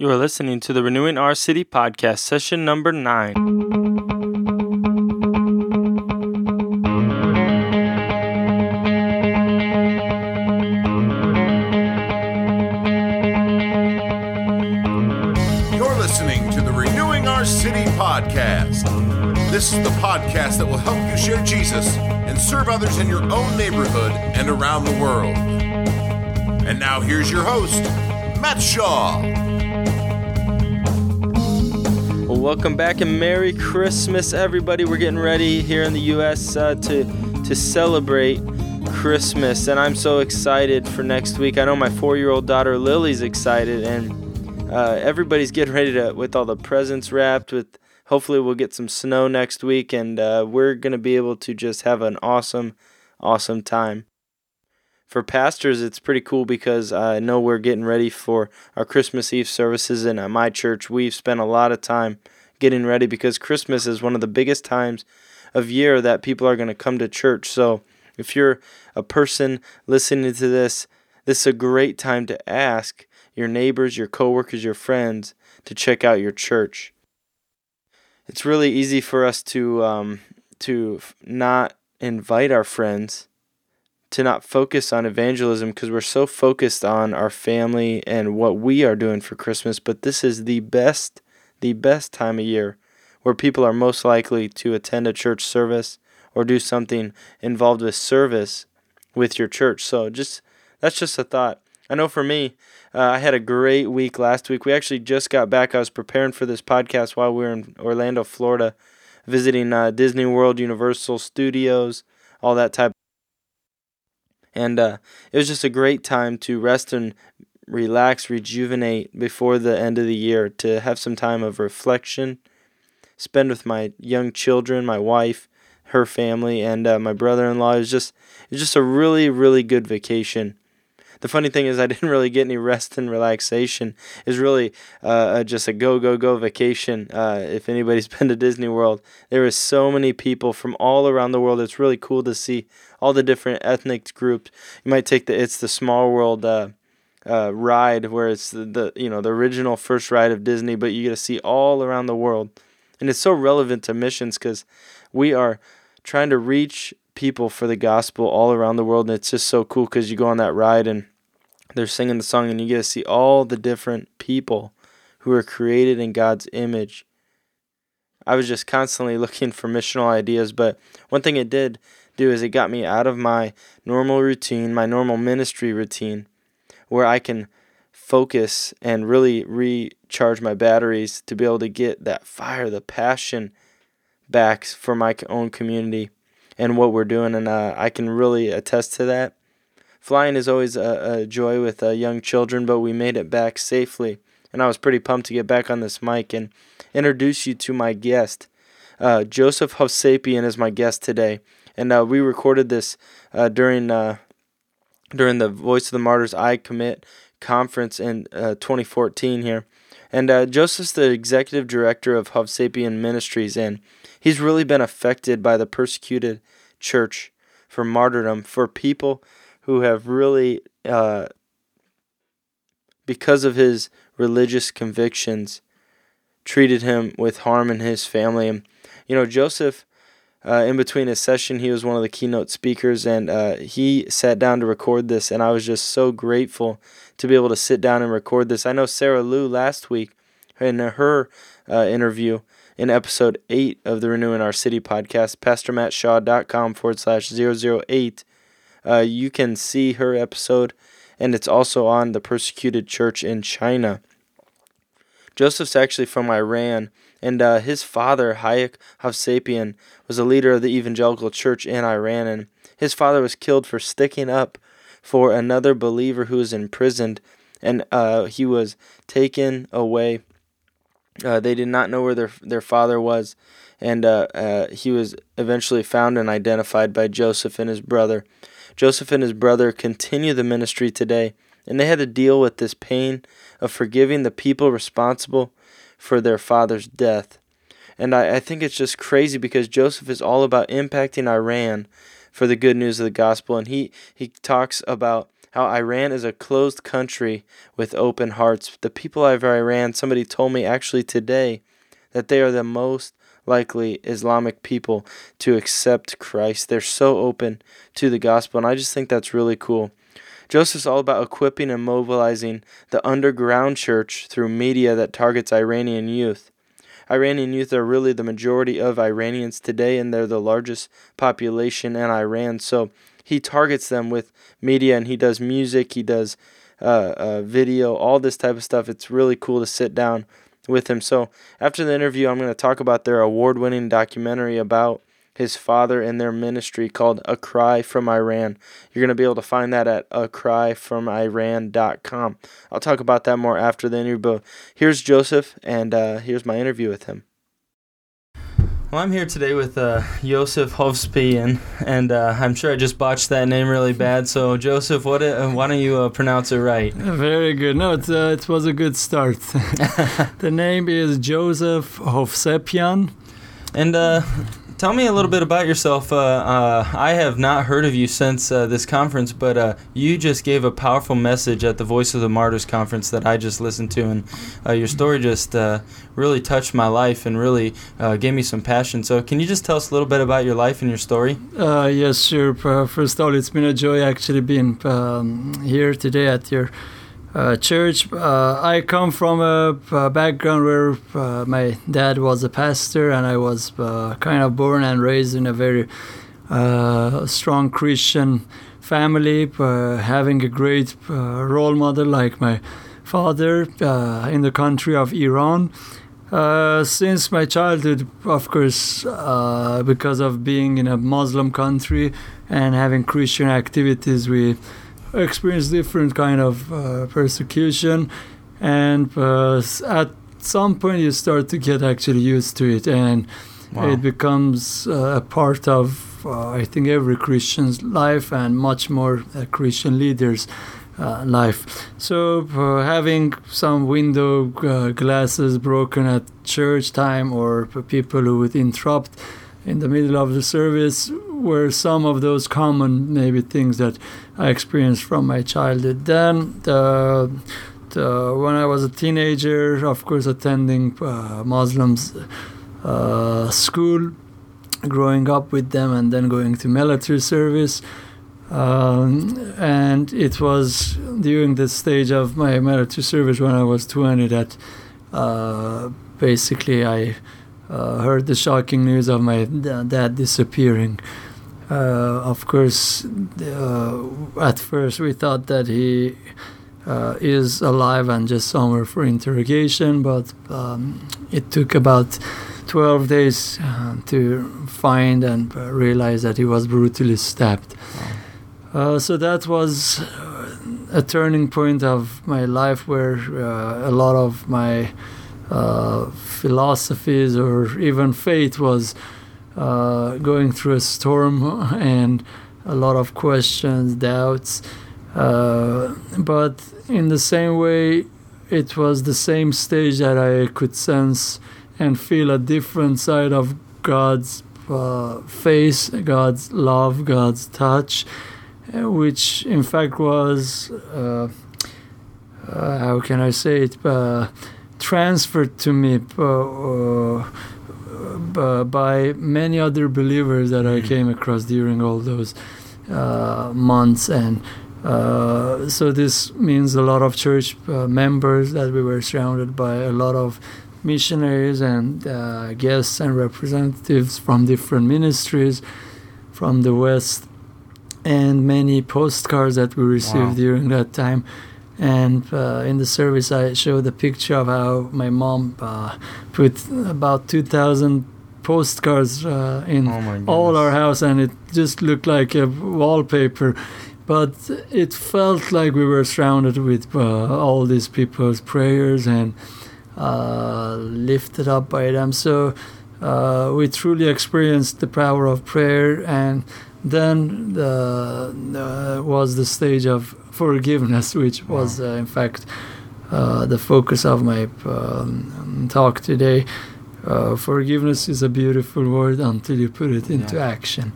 You are listening to the Renewing Our City podcast, session number nine. You're listening to the Renewing Our City podcast. This is the podcast that will help you share Jesus and serve others in your own neighborhood and around the world. And now here's your host, Matt Shaw. Welcome back and Merry Christmas, everybody. We're getting ready here in the U.S. Uh, to to celebrate Christmas, and I'm so excited for next week. I know my four-year-old daughter Lily's excited, and uh, everybody's getting ready to with all the presents wrapped. With hopefully we'll get some snow next week, and uh, we're gonna be able to just have an awesome, awesome time. For pastors, it's pretty cool because I know we're getting ready for our Christmas Eve services, and at my church, we've spent a lot of time getting ready because Christmas is one of the biggest times of year that people are going to come to church. So, if you're a person listening to this, this is a great time to ask your neighbors, your coworkers, your friends to check out your church. It's really easy for us to um, to not invite our friends, to not focus on evangelism because we're so focused on our family and what we are doing for Christmas. But this is the best, the best time of year where people are most likely to attend a church service or do something involved with service with your church. So just that's just a thought. I know for me, uh, I had a great week last week. We actually just got back. I was preparing for this podcast while we were in Orlando, Florida, visiting uh, Disney World, Universal Studios, all that type. And uh, it was just a great time to rest and relax, rejuvenate before the end of the year, to have some time of reflection, spend with my young children, my wife, her family, and uh, my brother-in-law. It was just it was just a really really good vacation. The funny thing is, I didn't really get any rest and relaxation. It's really uh, just a go go go vacation. Uh, if anybody's been to Disney World, there is so many people from all around the world. It's really cool to see all the different ethnic groups. You might take the it's the Small World. Uh, uh, ride where it's the, the you know the original first ride of Disney, but you get to see all around the world, and it's so relevant to missions because we are trying to reach people for the gospel all around the world, and it's just so cool because you go on that ride and they're singing the song, and you get to see all the different people who are created in God's image. I was just constantly looking for missional ideas, but one thing it did do is it got me out of my normal routine, my normal ministry routine, where I can focus and really recharge my batteries to be able to get that fire, the passion back for my own community and what we're doing. And uh, I can really attest to that. Flying is always a, a joy with uh, young children, but we made it back safely. And I was pretty pumped to get back on this mic and introduce you to my guest. Uh, Joseph Hovsepian is my guest today. And uh, we recorded this uh, during uh, during the Voice of the Martyrs I Commit conference in uh, 2014 here. And uh, Joseph's the executive director of Hovsepian Ministries, and he's really been affected by the persecuted church for martyrdom for people who have really, uh, because of his religious convictions, treated him with harm in his family. And, you know, Joseph uh, in between his session, he was one of the keynote speakers, and uh, he sat down to record this. And I was just so grateful to be able to sit down and record this. I know Sarah Liu last week in her uh, interview in episode 8 of the Renewing Our City podcast, pastormattshaw.com forward slash 008. Uh, you can see her episode, and it's also on the persecuted church in China. Joseph's actually from Iran, and uh, his father, Haik Hovsepian, was a leader of the evangelical church in Iran, and his father was killed for sticking up for another believer who was imprisoned, and uh, he was taken away. Uh, they did not know where their their father was, and uh, uh, he was eventually found and identified by Joseph and his brother. Joseph and his brother continue the ministry today, and they had to deal with this pain of forgiving the people responsible for their father's death. And I, I think it's just crazy because Joseph is all about impacting Iran for the good news of the gospel. And he, he talks about how Iran is a closed country with open hearts. The people of Iran, somebody told me actually today that they are the most likely Islamic people to accept Christ. They're so open to the gospel, and I just think that's really cool. Joseph's all about equipping and mobilizing the underground church through media that targets Iranian youth. Iranian youth are really the majority of Iranians today, and they're the largest population in Iran. So he targets them with media, and he does music, he does uh, uh, video, all this type of stuff. It's really cool to sit down with him. So after the interview, I'm going to talk about their award winning documentary about his father and their ministry called A Cry from Iran. You're going to be able to find that at acryfromiran.com. I'll talk about that more after the interview, but here's Joseph, and uh, here's my interview with him. Well, I'm here today with uh, Joseph Hovspian, and uh, I'm sure I just botched that name really bad. So, Joseph, what? Uh, why don't you uh, pronounce it right? Very good. No, it, uh, it was a good start. the name is Joseph Hovsepian. And uh, Tell me a little bit about yourself. Uh, uh, I have not heard of you since uh, this conference, but uh, you just gave a powerful message at the Voice of the Martyrs conference that I just listened to, and uh, your story just uh, really touched my life and really gave me some passion. So, can you just tell us a little bit about your life and your story? yes, sure. first of all, it's been a joy actually being um, here today at your uh, church. Uh, I come from a, a background where uh, my dad was a pastor, and I was uh, kind of born and raised in a very uh, strong Christian family, uh, having a great role model like my father in the country of Iran. since my childhood, of course, because of being in a Muslim country and having Christian activities, we experience different kind of uh, persecution, and uh, at some point you start to get actually used to it, and wow. it becomes uh, a part of uh, I think every Christian's life, and much more Christian leaders. Uh, life. So uh, having some window uh, glasses broken at church time, or people who would interrupt in the middle of the service, were some of those common maybe things that I experienced from my childhood. Then the, the when I was a teenager, of course, attending uh, Muslims uh, school, growing up with them, and then going to military service. Um, and it was during the stage of my military service when I was 20 that uh, basically I uh, heard the shocking news of my dad disappearing. Uh, of course, uh, at first we thought that he uh, is alive and just somewhere for interrogation, but um, it took about 12 days uh, to find and realize that he was brutally stabbed. Wow. Uh, so that was a turning point of my life where a lot of my philosophies or even faith was uh, going through a storm and a lot of questions, doubts. Uh, but in the same way, it was the same stage that I could sense and feel a different side of God's uh, face, God's love, God's touch, uh, which in fact was, uh, uh, how can I say it, transferred to me uh, by many other believers that I mm. came across during all those uh, months and uh, so this means a lot of church uh, members that we were surrounded by a lot of missionaries and uh, guests and representatives from different ministries from the west and many postcards that we received wow. during that time and uh, in the service i showed a picture of how my mom uh, put about 2000 postcards uh, in oh all our house, and it just looked like a wallpaper. But it felt like we were surrounded with uh, all these people's prayers and uh, lifted up by them. So uh, we truly experienced the power of prayer, and then the, was the stage of forgiveness, which wow. was uh, in fact. Uh, the focus of my um, talk today uh, forgiveness is a beautiful word until you put it into yeah. action.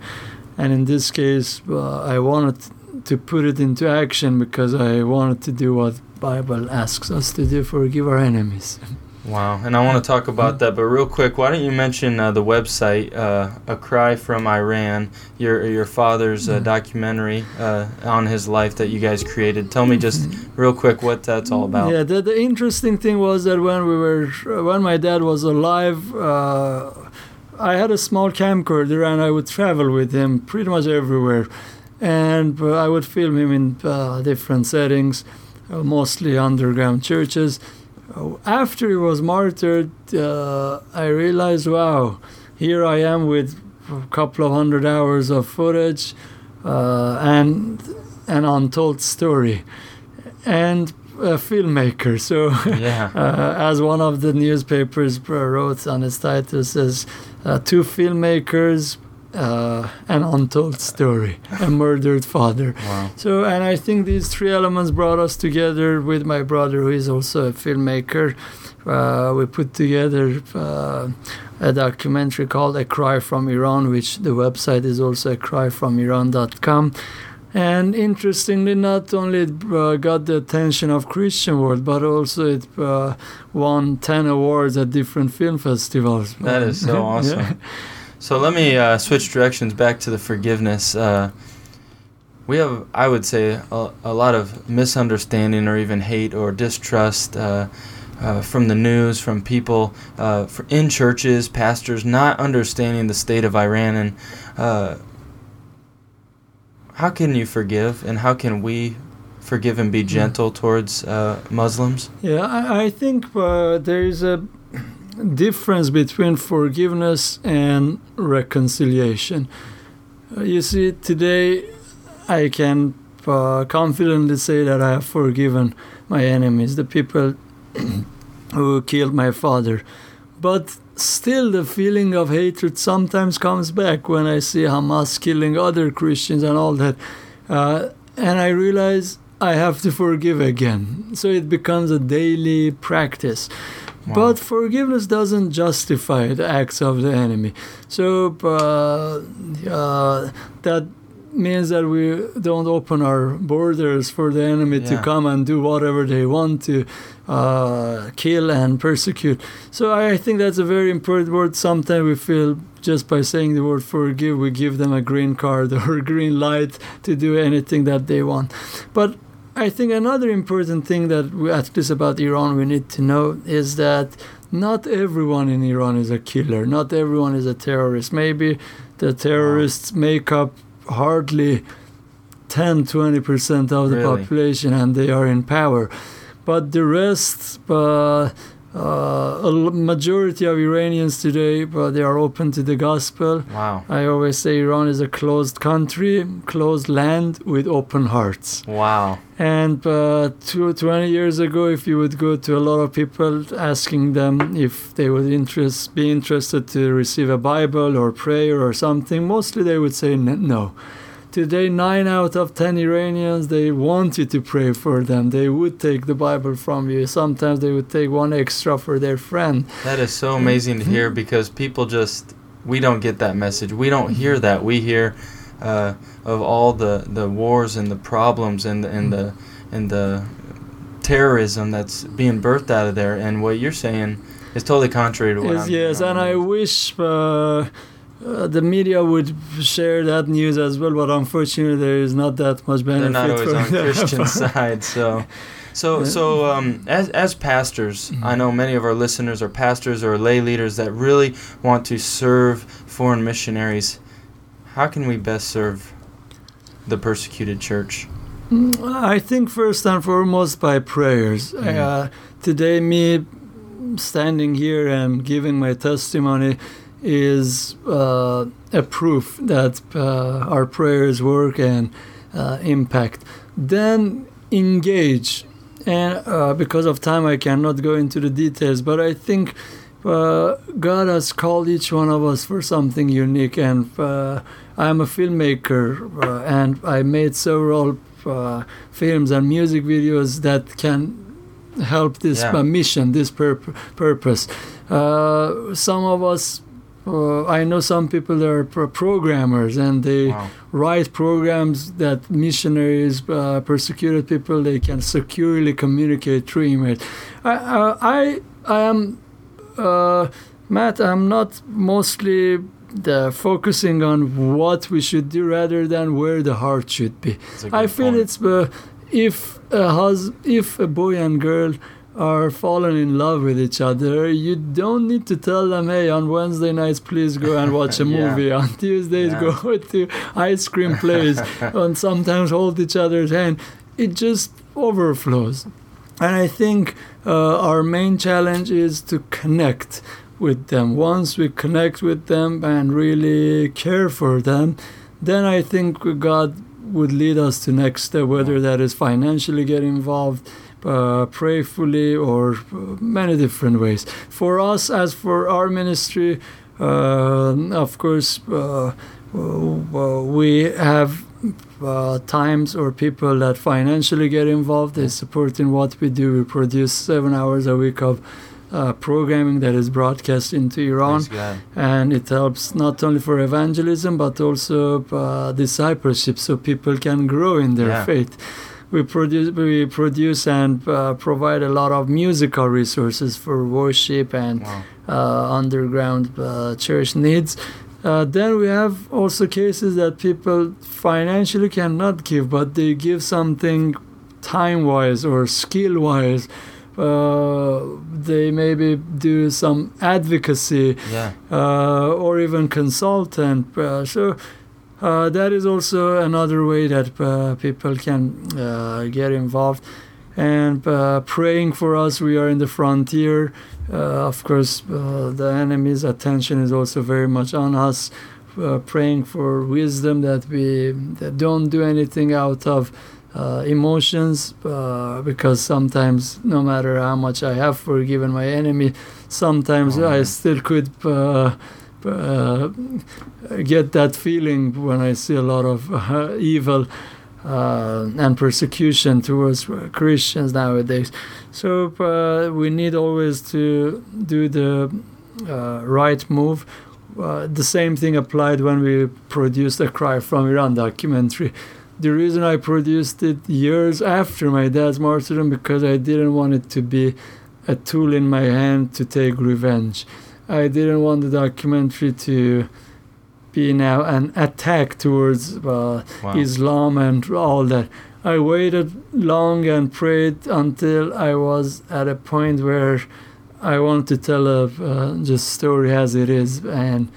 And in this case, uh, I wanted to put it into action because I wanted to do what Bible asks us to do, forgive our enemies. Wow, and I want to talk about that, but real quick, why don't you mention uh, the website, uh, "A Cry from Iran," your your father's uh, Mhm. documentary uh, on his life that you guys created. Tell me just real quick what that's all about. Yeah, the, the interesting thing was that when we were, when my dad was alive, uh, I had a small camcorder and I would travel with him pretty much everywhere, and uh, I would film him in uh, different settings, uh, mostly underground churches. Uh, After he was martyred, uh, I realized, wow, here I am with a couple of hundred hours of footage uh, and an untold story, and a filmmaker. So, Yeah. uh, as one of the newspapers wrote on its title, says, uh, two filmmakers, uh, an untold story, a murdered father. Wow. So, and I think these three elements brought us together with my brother, who is also a filmmaker. Uh, we put together uh, a documentary called A Cry from Iran, which the website is also a cryfromiran.com. And interestingly, not only it uh, got the attention of Christian world, but also it uh, won 10 awards at different film festivals. That is so awesome. Yeah. So let me uh, switch directions back to the forgiveness. Uh, we have, I would say, a, a lot of misunderstanding or even hate or distrust uh, uh, from the news, from people uh, in churches, pastors not understanding the state of Iran. And uh, how can you forgive, and how can we forgive and be gentle towards uh, Muslims? Yeah, I, I think uh, there is a difference between forgiveness and reconciliation. Uh, you see, today I can uh, confidently say that I have forgiven my enemies, the people who killed my father. But still, the feeling of hatred sometimes comes back when I see Hamas killing other Christians and all that. Uh, and I realize I have to forgive again. So it becomes a daily practice. Wow. But forgiveness doesn't justify the acts of the enemy. So uh, uh, that means that we don't open our borders for the enemy to come and do whatever they want to uh, kill and persecute. So I think that's a very important word. Sometimes we feel just by saying the word forgive, we give them a green card or a green light to do anything that they want. But I think another important thing that we, at least about Iran we need to know is that not everyone in Iran is a killer. Not everyone is a terrorist. Maybe the terrorists make up hardly 10 20% of the Really? population and they are in power. But the rest, uh, uh, a majority of Iranians today, but they are open to the gospel. Wow. I always say Iran is a closed country, closed land with open hearts. Wow. And uh, two, 20 years ago, if you would go to a lot of people asking them if they would interest, be interested to receive a Bible or prayer or something, mostly they would say n- no. Today, nine out of ten Iranians they want you to pray for them. They would take the Bible from you. Sometimes they would take one extra for their friend. That is so amazing to hear because people just we don't get that message. We don't hear that. We hear uh, of all the, the wars and the problems and the, and the and the terrorism that's being birthed out of there. And what you're saying is totally contrary to what Yes, I'm yes, and I wish uh, uh, the media would share that news as well. But unfortunately, there is not that much benefit. they're not always on that. Christian side. So, so, so um, as as pastors, I know many of our listeners are pastors or lay leaders that really want to serve foreign missionaries. How can we best serve the persecuted church? I think first and foremost by prayers. Mhm. Uh, today, me standing here and giving my testimony is uh, a proof that uh, our prayers work and uh, impact. Then engage. And uh, because of time, I cannot go into the details, but I think uh, God has called each one of us for something unique. And uh, I'm a filmmaker, uh, and I made several uh, films and music videos that can help this Yeah. mission, this purp- purpose. Uh, some of us uh, I know some people are pro- programmers and they Wow. write programs that missionaries, uh, persecuted people, they can securely communicate through email. I, uh, I, I am, uh, Matt. I'm not mostly the focusing on what we should do rather than where the heart should be. I feel point. it's uh, if a hus- if a boy and girl are falling in love with each other, you don't need to tell them, "Hey, on Wednesday nights, please go and watch a Yeah. movie. On Tuesdays, Yeah. go to ice cream place." and sometimes hold each other's hand. It just overflows, and I think uh, our main challenge is to connect with them. Once we connect with them and really care for them, then I think God would lead us to next step, whether that is financially get involved, uh, prayerfully, or uh, many different ways. For us, as for our ministry, uh, of course, uh, uh, we have uh, times or people that financially get involved. They support in what we do. We produce seven hours a week of uh, programming that is broadcast into Iran and it helps not only for evangelism but also uh, discipleship so people can grow in their Yeah. faith we produce we produce and uh, provide a lot of musical resources for worship and Wow. uh, underground uh, church needs uh, then we have also cases that people financially cannot give but they give something time wise or skill wise uh, they maybe do some advocacy Yeah. uh, or even consultant. Uh, so uh, that is also another way that uh, people can uh, get involved. And uh, praying for us, we are in the frontier. Uh, of course, uh, the enemy's attention is also very much on us. Uh, praying for wisdom that we that don't do anything out of uh, emotions uh, because sometimes no matter how much I have forgiven my enemy, sometimes Oh, I still could uh, get that feeling when I see a lot of uh, evil uh, and persecution towards Christians nowadays. So uh, we need always to do the uh, right move. Uh, the same thing applied when we produced a Cry from Iran documentary the reason I produced it years after my dad's martyrdom because I didn't want it to be a tool in my hand to take revenge. I didn't want the documentary to be now an attack towards uh, Wow. Islam and all that. I waited long and prayed until I was at a point where I want to tell a uh, just story as it is and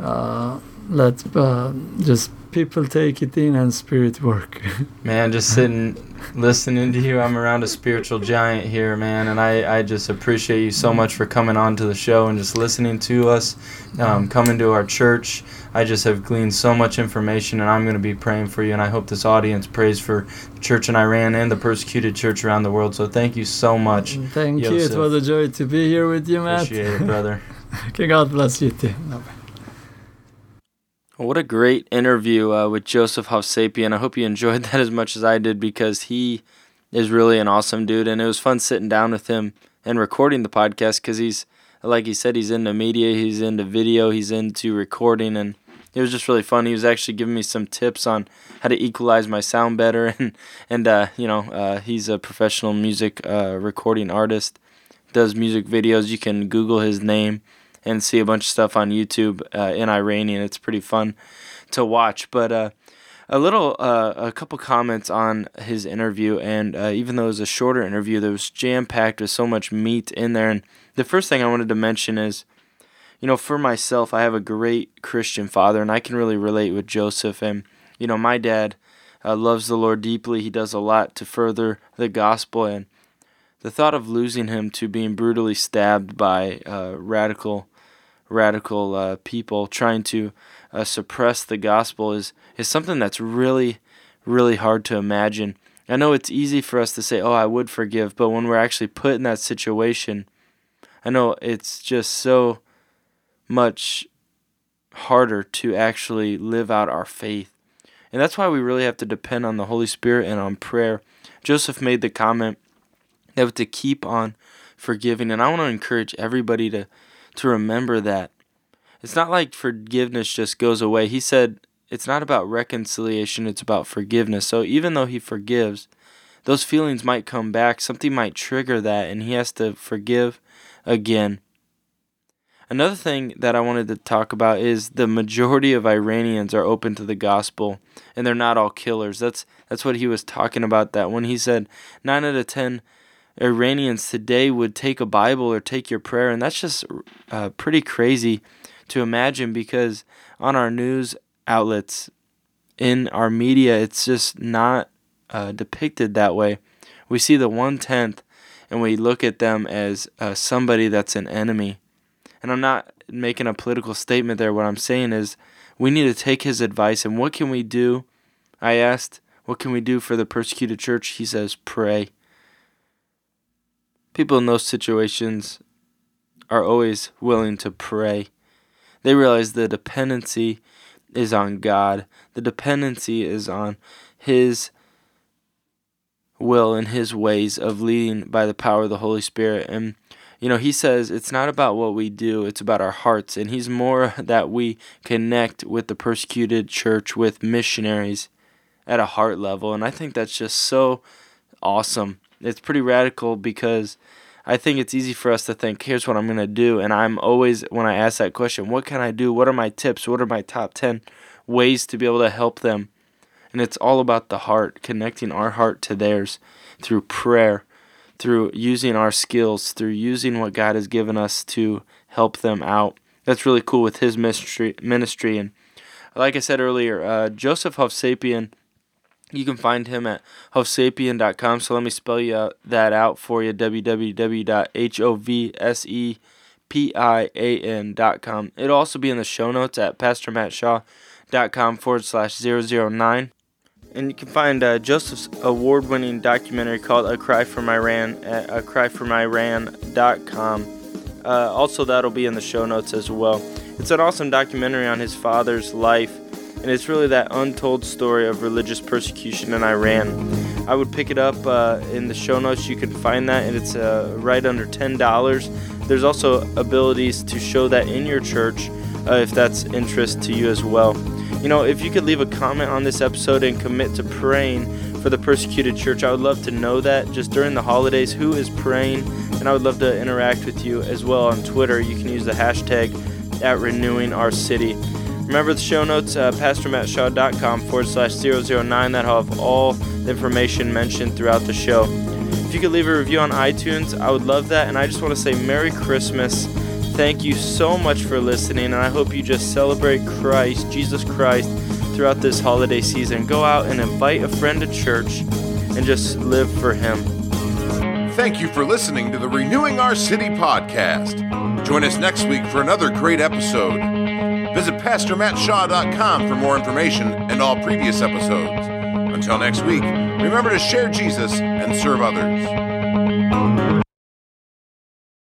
uh, let uh, just people take it in and spirit work. Man, just sitting listening to you, I'm around a spiritual giant here, man, and I, I just appreciate you so much for coming on to the show and just listening to us, um, coming to our church. I just have gleaned so much information, and I'm going to be praying for you, and I hope this audience prays for the church in Iran and the persecuted church around the world. So thank you so much. Thank you. It was a joy to be here with you, Matt. Appreciate it, brother. Okay, God bless you too. What a great interview uh, with Joseph Hovsepian. I hope you enjoyed that as much as I did because he is really an awesome dude. And it was fun sitting down with him and recording the podcast because he's, like he said, he's into media, he's into video, he's into recording. And it was just really fun. He was actually giving me some tips on how to equalize my sound better. And, and uh, you know, uh, he's a professional music uh, recording artist, does music videos. You can Google his name and see a bunch of stuff on YouTube uh, in Iranian. It's pretty fun to watch. But uh, a little, uh, a couple comments on his interview, and uh, even though it was a shorter interview, there was jam packed with so much meat in there. And the first thing I wanted to mention is, you know, for myself, I have a great Christian father, and I can really relate with Joseph. And you know, my dad uh, loves the Lord deeply. He does a lot to further the gospel, and the thought of losing him to being brutally stabbed by uh, radical radical uh, people trying to uh, suppress the gospel is is something that's really really hard to imagine. I know it's easy for us to say, "Oh, I would forgive," but when we're actually put in that situation, I know it's just so much harder to actually live out our faith. And that's why we really have to depend on the Holy Spirit and on prayer. Joseph made the comment that we have to keep on forgiving, and I want to encourage everybody to to remember that it's not like forgiveness just goes away. He said it's not about reconciliation, it's about forgiveness. So even though he forgives, those feelings might come back, something might trigger that, and he has to forgive again. Another thing that I wanted to talk about is the majority of Iranians are open to the gospel and they're not all killers. That's that's what he was talking about that when he said 9 out of 10 Iranians today would take a Bible or take your prayer and that's just uh, pretty crazy to imagine because on our news outlets in our media it's just not uh, depicted that way. We see the one tenth and we look at them as uh, somebody that's an enemy and I'm not making a political statement there. What I'm saying is we need to take his advice and what can we do? I asked, what can we do for the persecuted church? He says, pray. People in those situations are always willing to pray. They realize the dependency is on God, the dependency is on His will and His ways of leading by the power of the Holy Spirit. And you know, he says it's not about what we do, it's about our hearts. And he's more that we connect with the persecuted church, with missionaries at a heart level. And I think that's just so awesome. It's pretty radical because I think it's easy for us to think, here's what I'm going to do. And I'm always, when I ask that question, what can I do? What are my tips? What are my top 10 ways to be able to help them? And it's all about the heart, connecting our heart to theirs through prayer through using our skills, through using what God has given us to help them out. That's really cool with his ministry. Ministry and like I said earlier, uh, Joseph Hovsepian, you can find him at hovsepian.com. So let me spell you out, that out for you: www.hovsepian.com. It'll also be in the show notes at pastormattshaw.com forward slash 009. And you can find uh, Joseph's award winning documentary called A Cry from Iran at acryfromiran.com. Uh, also, that'll be in the show notes as well. It's an awesome documentary on his father's life, and it's really that untold story of religious persecution in Iran. I would pick it up uh, in the show notes. You can find that, and it's uh, right under $10. There's also abilities to show that in your church uh, if that's interest to you as well. You know, if you could leave a comment on this episode and commit to praying for the persecuted church, I would love to know that just during the holidays. Who is praying? And I would love to interact with you as well on Twitter. You can use the hashtag at renewing our city. Remember the show notes, uh, pastormattshaw.com forward slash 009. That'll have all the information mentioned throughout the show. If you could leave a review on iTunes, I would love that. And I just want to say Merry Christmas Thank you so much for listening, and I hope you just celebrate Christ, Jesus Christ, throughout this holiday season. Go out and invite a friend to church and just live for Him. Thank you for listening to the Renewing Our City podcast. Join us next week for another great episode. Visit PastorMattShaw.com for more information and all previous episodes. Until next week, remember to share Jesus and serve others.